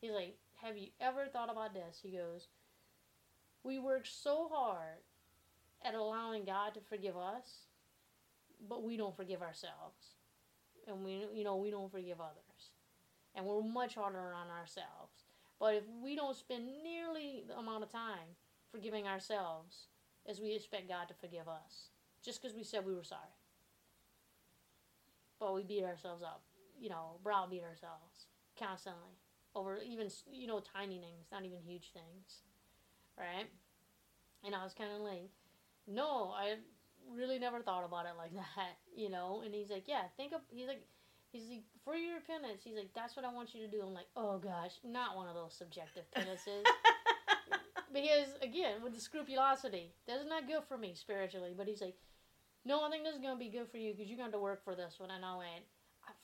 He's like, have you ever thought about this? He goes, we work so hard at allowing God to forgive us, but we don't forgive ourselves. And we you know, we don't forgive others. And we're much harder on ourselves. But if we don't spend nearly the amount of time forgiving ourselves as we expect God to forgive us, just because we said we were sorry. But we beat ourselves up, you know, browbeat ourselves constantly over even, you know, tiny things, not even huge things, right? And I was kind of like, no, I really never thought about it like (laughs) that, you know? And he's like, yeah, think of, he's like, he's like, for your penance, he's like, that's what I want you to do. I'm like, oh gosh, not one of those subjective (laughs) penances. Because again, with the scrupulosity, that's not good for me spiritually. But he's like, no, I think this is gonna be good for you because you're going to work for this one. And I went,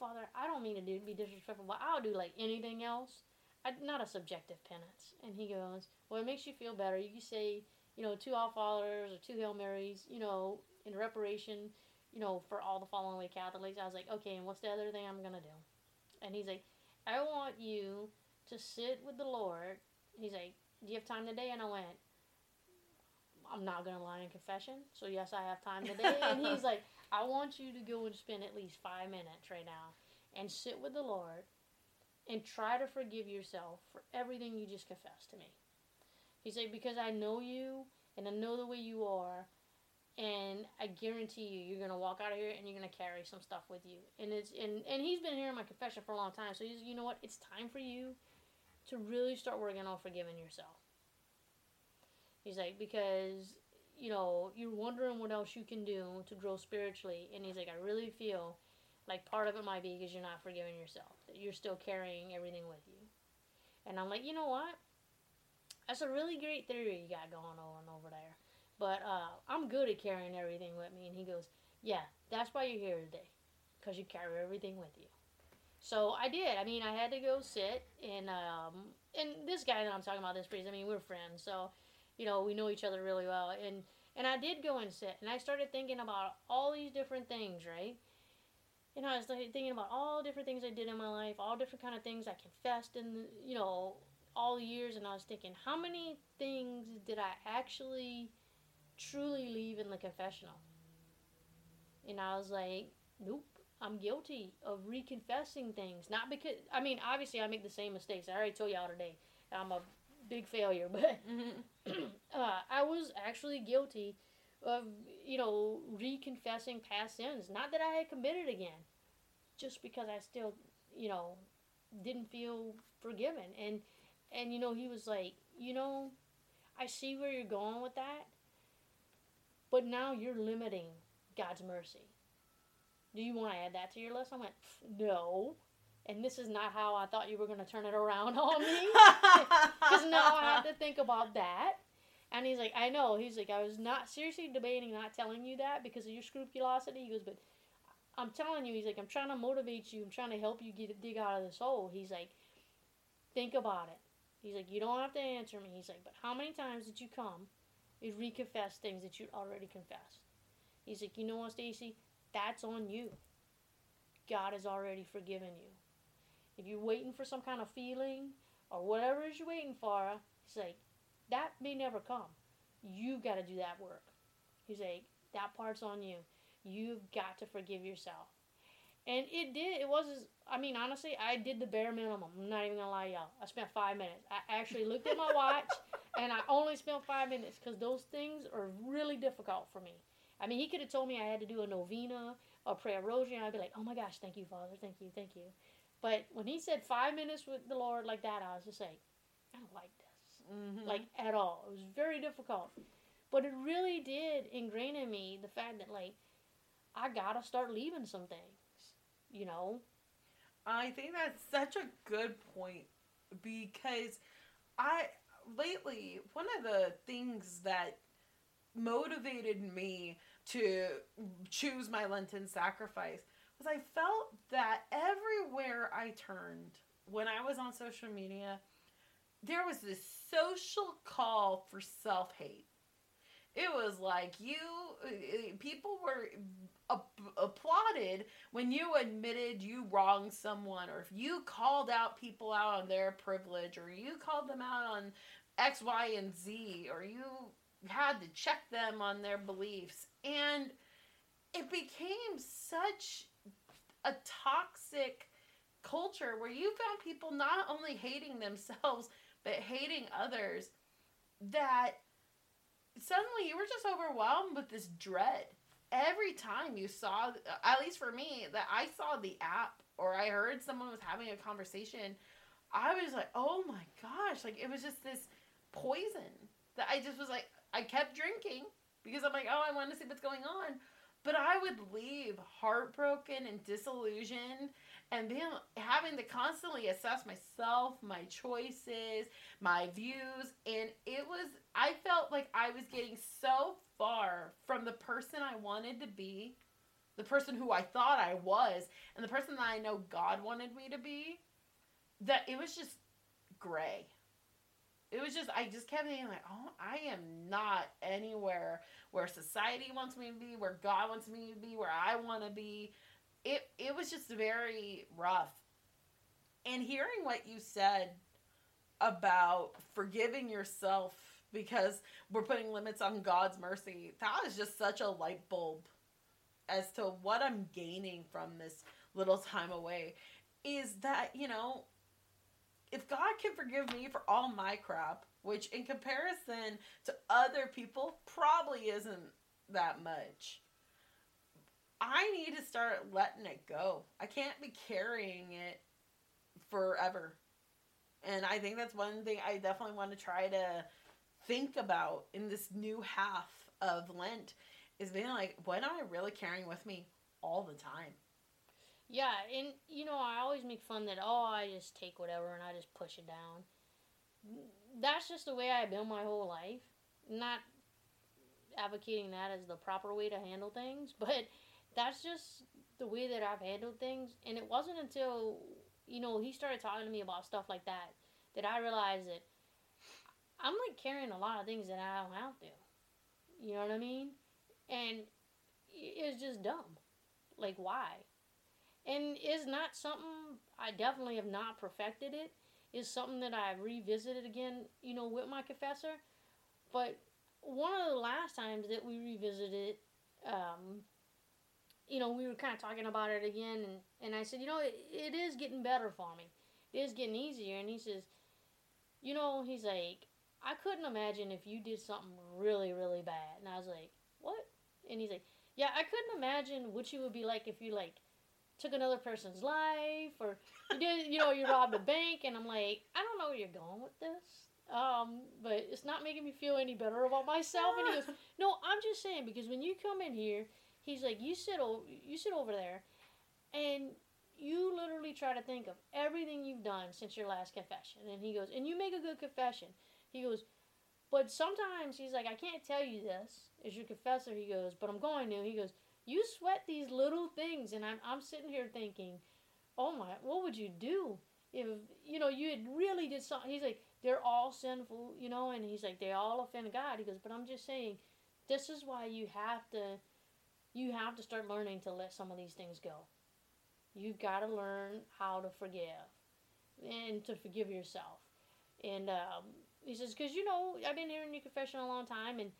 Father, I don't mean to do, be disrespectful, but I'll do like anything else. I, not a subjective penance. And he goes, well, it makes you feel better. You can say, you know, two Our Fathers or two Hail Marys, you know, in reparation, you know, for all the fallen away Catholics. I was like, okay, and what's the other thing I'm gonna do? And he's like, I want you to sit with the Lord. He's like, do you have time today? And I went, I'm not gonna lie in confession. So yes, I have time today. and he's (laughs) like, I want you to go and spend at least five minutes right now and sit with the Lord and try to forgive yourself for everything you just confessed to me. He's like, because I know you and I know the way you are, and I guarantee you, you're gonna walk out of here and you're gonna carry some stuff with you. And it's and and he's been hearing my confession for a long time, so he's you know what? It's time for you to really start working on forgiving yourself. He's like, because, you know, you're wondering what else you can do to grow spiritually. And he's like, I really feel like part of it might be because you're not forgiving yourself, that you're still carrying everything with you. And I'm like, you know what? That's a really great theory you got going on over there. But uh, I'm good at carrying everything with me. And he goes, yeah, that's why you're here today, because you carry everything with you. So I did. I mean, I had to go sit and um, and this guy that I'm talking about, this priest. I mean, we're friends, so you know, we know each other really well. And and I did go and sit, and I started thinking about all these different things, right? You know, I was thinking about all different things I did in my life, all different kind of things I confessed in, you know, all the years. And I was thinking, how many things did I actually truly leave in the confessional? And I was like, nope. I'm guilty of reconfessing things. Not because I mean, obviously I make the same mistakes. I already told y'all today. I'm a big failure, (laughs) but (clears throat) uh, I was actually guilty of you know reconfessing past sins. Not that I had committed again, just because I still you know didn't feel forgiven. And and you know he was like, you know, I see where you're going with that, but now you're limiting God's mercy. Do you want to add that to your list? I went, no and this is not how I thought you were going to turn it around (laughs) on me. (laughs) Because now I have to think about that. And he's like, I know. He's like, I was not seriously debating not telling you that because of your scrupulosity. He goes, but I'm telling you, he's like, I'm trying to motivate you. I'm trying to help you get dig out of this hole. He's like, think about it. He's like, you don't have to answer me. He's like, but how many times did you come and reconfess things that you'd already confessed? He's like, you know what, Stacy? That's on you. God has already forgiven you. If you're waiting for some kind of feeling or whatever is you're waiting for, he's like, that may never come. You got to do that work. He's like, that part's on you. You've got to forgive yourself. And it did. It was. I mean, honestly, I did the bare minimum. I'm not even gonna lie, y'all. I spent five minutes. I actually looked at my watch, and I only spent five minutes because those things are really difficult for me. I mean, he could have told me I had to do a novena or pray a rosary, and I'd be like, "Oh my gosh, thank you, Father, thank you, thank you." But when he said five minutes with the Lord like that, I was just like, I don't like this. Mm-hmm. Like, at all. It was very difficult. But it really did ingrain in me the fact that, like, I gotta start leaving some things, you know?
I think that's such a good point because I, lately, one of the things that motivated me to choose my Lenten sacrifice because I felt that everywhere I turned when I was on social media, there was this social call for self hate. It was like you, eh, eh, people were applauded when you admitted you wronged someone, or if you called out people out on their privilege, or you called them out on X, Y, and Z, or you had to check them on their beliefs. And it became such a toxic culture where you found people not only hating themselves, but hating others that suddenly you were just overwhelmed with this dread. Every time you saw at least for me that i saw the app or i heard someone was having a conversation i was like oh my gosh like it was just this poison that i just was like i kept drinking because i'm like oh i want to see what's going on but i would leave heartbroken and disillusioned and then having to constantly assess myself, my choices, my views, and it was I felt like I was getting so far from the person I wanted to be, the person who I thought I was, and the person that I know God wanted me to be, that it was just gray. It was just I just kept being like, "Oh, I am not anywhere where society wants me to be, where God wants me to be, where I want to be." it it was just very rough. And hearing what you said about forgiving yourself because we're putting limits on God's mercy, that was just such a light bulb as to what I'm gaining from this little time away. Is that, you know, if God can forgive me for all my crap, which in comparison to other people probably isn't that much I need to start letting it go. I can't be carrying it forever. And I think that's one thing I definitely want to try to think about in this new half of Lent is being like, what am I really carrying with me all the time?
Yeah, and you know, I always make fun that oh, I just take whatever and I just push it down. That's just the way I've been my whole life. Not advocating that as the proper way to handle things, (laughs) but that's just the way that I've handled things. And it wasn't until, you know, he started talking to me about stuff like that that I realized that I'm like carrying a lot of things that I don't have to. You know what I mean? And it's just dumb. Like, why? And it's not something I definitely have not perfected. It's something that I revisited again, you know, with my confessor. But one of the last times that we revisited, um, you know, we were kind of talking about it again, and, and I said, you know, it, it is getting better for me. It is getting easier. And he says, you know, he's like, I couldn't imagine if you did something really, really bad. And I was like, what? And he's like, yeah, I couldn't imagine what you would be like if you, like, took another person's life or you did, you know, you robbed a bank. And I'm like, I don't know where you're going with this. Um, but it's not making me feel any better about myself. And he goes, (laughs) no, I'm just saying because when you come in here He's like, you sit over, you sit over there, and you literally try to think of everything you've done since your last confession. And he goes, and you make a good confession. He goes, but sometimes he's like, I can't tell you this as your confessor. He goes, but I'm going to. He goes, you sweat these little things, and I'm I'm sitting here thinking, oh my, what would you do if you know you had really did something? He's like, they're all sinful, you know, and he's like, they all offend God. He goes, but I'm just saying, this is why you have to you have to start learning to let some of these things go. You've got to learn how to forgive and to forgive yourself. And um, he says, because you know, I've been hearing your confession a long time, and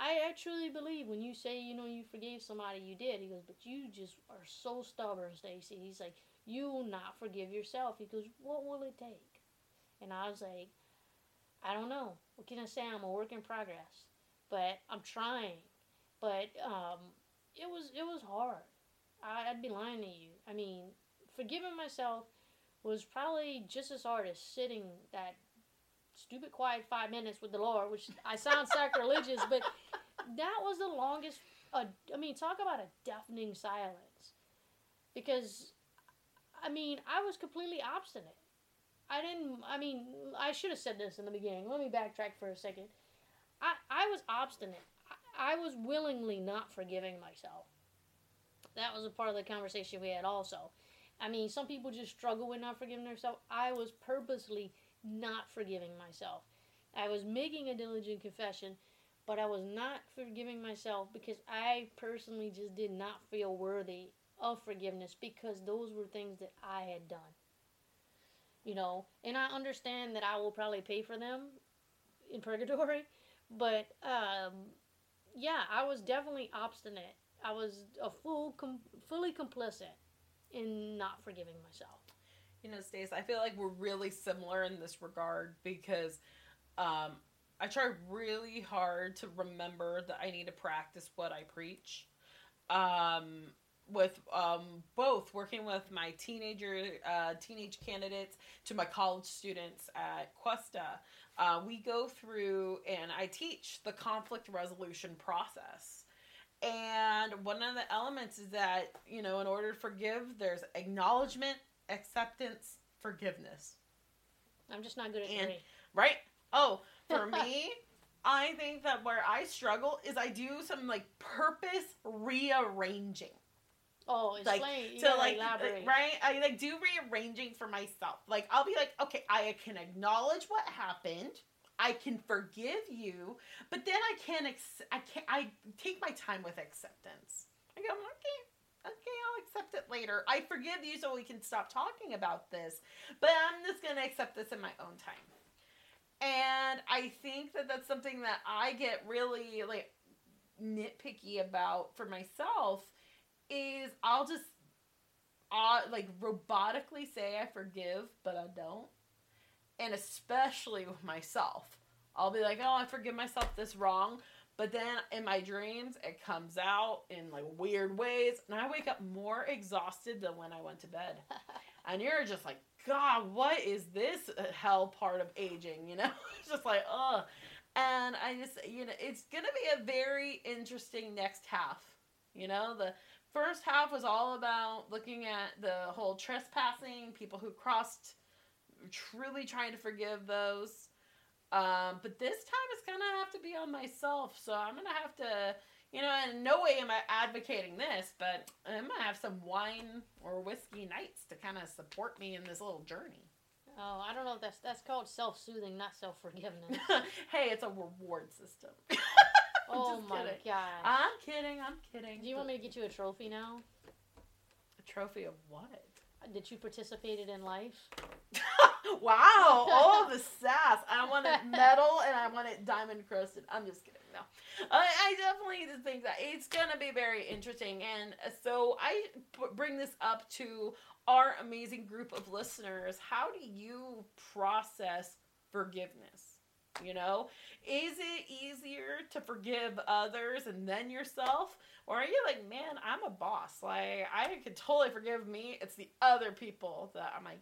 I, truly believe when you say, you know, you forgave somebody, you did. He goes, but you just are so stubborn, Stacy. He's like, you will not forgive yourself. He goes, what will it take? And I was like, I don't know. What can I say? I'm a work in progress, but I'm trying. But um, it was it was hard. I, I'd be lying to you. I mean, forgiving myself was probably just as hard as sitting that stupid quiet five minutes with the Lord, which I sound sacrilegious, but that was the longest. Uh, I mean, talk about a deafening silence. Because, I mean, I was completely obstinate. I didn't. I mean, I should have said this in the beginning. Let me backtrack for a second. I I was obstinate. I was willingly not forgiving myself. That was a part of the conversation we had also. I mean, some people just struggle with not forgiving themselves. I was purposely not forgiving myself. I was making a diligent confession, but I was not forgiving myself because I personally just did not feel worthy of forgiveness because those were things that I had done. You know, and I understand that I will probably pay for them in purgatory, (laughs) But um, yeah, I was definitely obstinate. I was a full, com- fully complicit in not forgiving myself.
You know, Stace, I feel like we're really similar in this regard because um, I try really hard to remember that I need to practice what I preach. Um, with um, both working with my teenager, uh, teenage candidates to my college students at Cuesta, uh, we go through and I teach the conflict resolution process. And one of the elements is that, you know, in order to forgive, there's acknowledgement, acceptance, forgiveness.
I'm just not good at
And-
three.
Right? Oh, for (laughs) me, I think that where I struggle is I do some like purpose rearranging.
Oh,
like,
explain.
So like,
elaborate.
right? I like do rearranging for myself. Like I'll be like, okay, I can acknowledge what happened. I can forgive you, but then I can't. Ex- I can't. I take my time with acceptance. I go, okay, accept it later. I forgive you, so we can stop talking about this. But I'm just gonna accept this in my own time. And I think that that's something that I get really like nitpicky about for myself is I'll just uh, like robotically say I forgive, but I don't. And especially with myself, I'll be like, oh, I forgive myself this wrong. But then in my dreams, it comes out in like weird ways. And I wake up more exhausted than when I went to bed. (laughs) and you're just like, God, what is this uh, hell part of aging? You know? it's (laughs) just like, ugh. And I just, you know, it's going to be a very interesting next half. You know, the first half was all about looking at the whole trespassing, people who crossed, truly trying to forgive those. Um, but this time it's gonna have to be on myself, so I'm gonna have to, you know, in no way am I advocating this, but I'm gonna have some wine or whiskey nights to kind of support me in this little journey.
Oh, I don't know if that's that's called self-soothing, not self-forgiveness. (laughs)
hey, it's a reward system. (laughs)
oh my
kidding.
god.
I'm kidding. I'm kidding.
Do you want me to get you a trophy now?
a trophy of what?
That you participated in life? (laughs)
wow, all (laughs) the sass. I want it metal and I want it diamond crusted. I'm just kidding. No, I, I definitely just think that it's gonna be very interesting, and so I bring this up to our amazing group of listeners. How do you process forgiveness? You know, is it easier to forgive others and then yourself? Or are you like, man, I'm a boss. Like, I could totally forgive me. It's the other people that I'm like,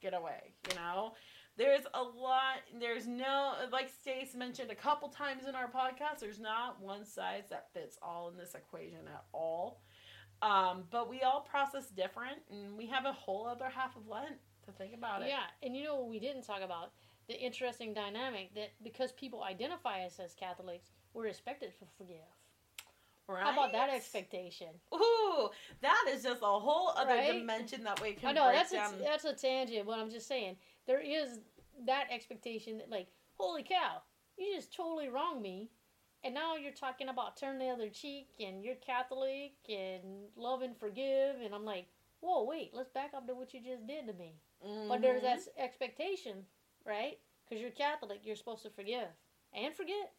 get away, you know? There's a lot, there's no, like Stace mentioned a couple times in our podcast, there's not one size that fits all in this equation at all. Um, but we all process different, and we have a whole other half of Lent to think about it.
Yeah, and you know what we didn't talk about? The interesting dynamic that because people identify us as Catholics, we're expected to forgive.
Right?
How about that expectation?
Ooh, that is just a whole other
Right?
dimension that we can
I know that's
down.
a, that's a tangent, but I'm just saying there is that expectation that like, holy cow, you just totally wronged me, and now you're talking about turn the other cheek and you're Catholic and love and forgive, and I'm like, whoa, wait, let's back up to what you just did to me. But there's that mm-hmm. expectation, right? Because you're Catholic, you're supposed to forgive and forget.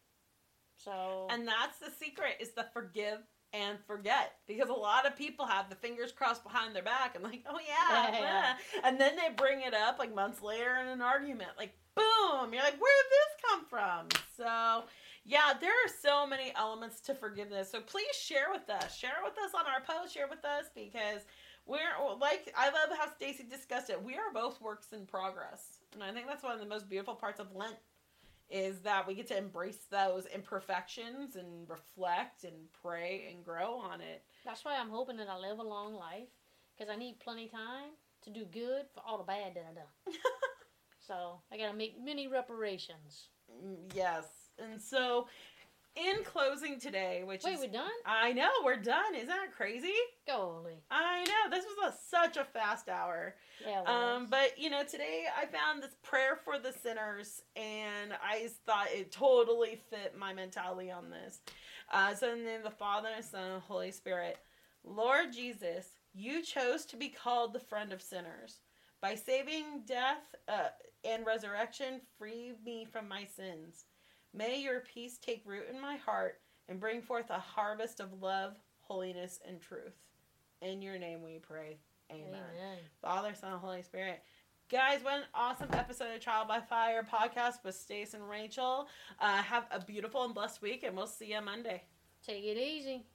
So
And that's the secret is to forgive and forget. Because a lot of people have the fingers crossed behind their back and like, oh yeah. (laughs)
Yeah, yeah.
uh," And then they bring it up like months later in an argument. Like, boom. You're like, where did this come from? So yeah, there are so many elements to forgiveness. So please share with us. Share with us on our post. Share with us because we're like I love how Stacy discussed it. We are both works in progress. And I think that's one of the most beautiful parts of Lent is that we get to embrace those imperfections and reflect and pray and grow on it.
that's why I'm hoping that I live a long life because I need plenty time to do good for all the bad that I done. (laughs) so I gotta make many reparations.
Mm, yes. And so in closing today, which
Wait,
is
we done?
I know we're done. Isn't that crazy?
Golly.
I know this was a, such a fast hour.
Yeah.
Um, but you know, today I found this prayer for the sinners, and I thought it totally fit my mentality on this. Uh, so in the name of the Father and Son and Holy Spirit, Lord Jesus, you chose to be called the friend of sinners. By saving death uh, and resurrection, free me from my sins. May your peace take root in my heart and bring forth a harvest of love, holiness, and truth. In your name we pray. Amen.
Amen.
Father, Son, Holy Spirit. Guys, what an awesome episode of Trial by Fire podcast with Stace and Rachel. Uh, have a beautiful and blessed week, and we'll see you Monday.
Take it easy.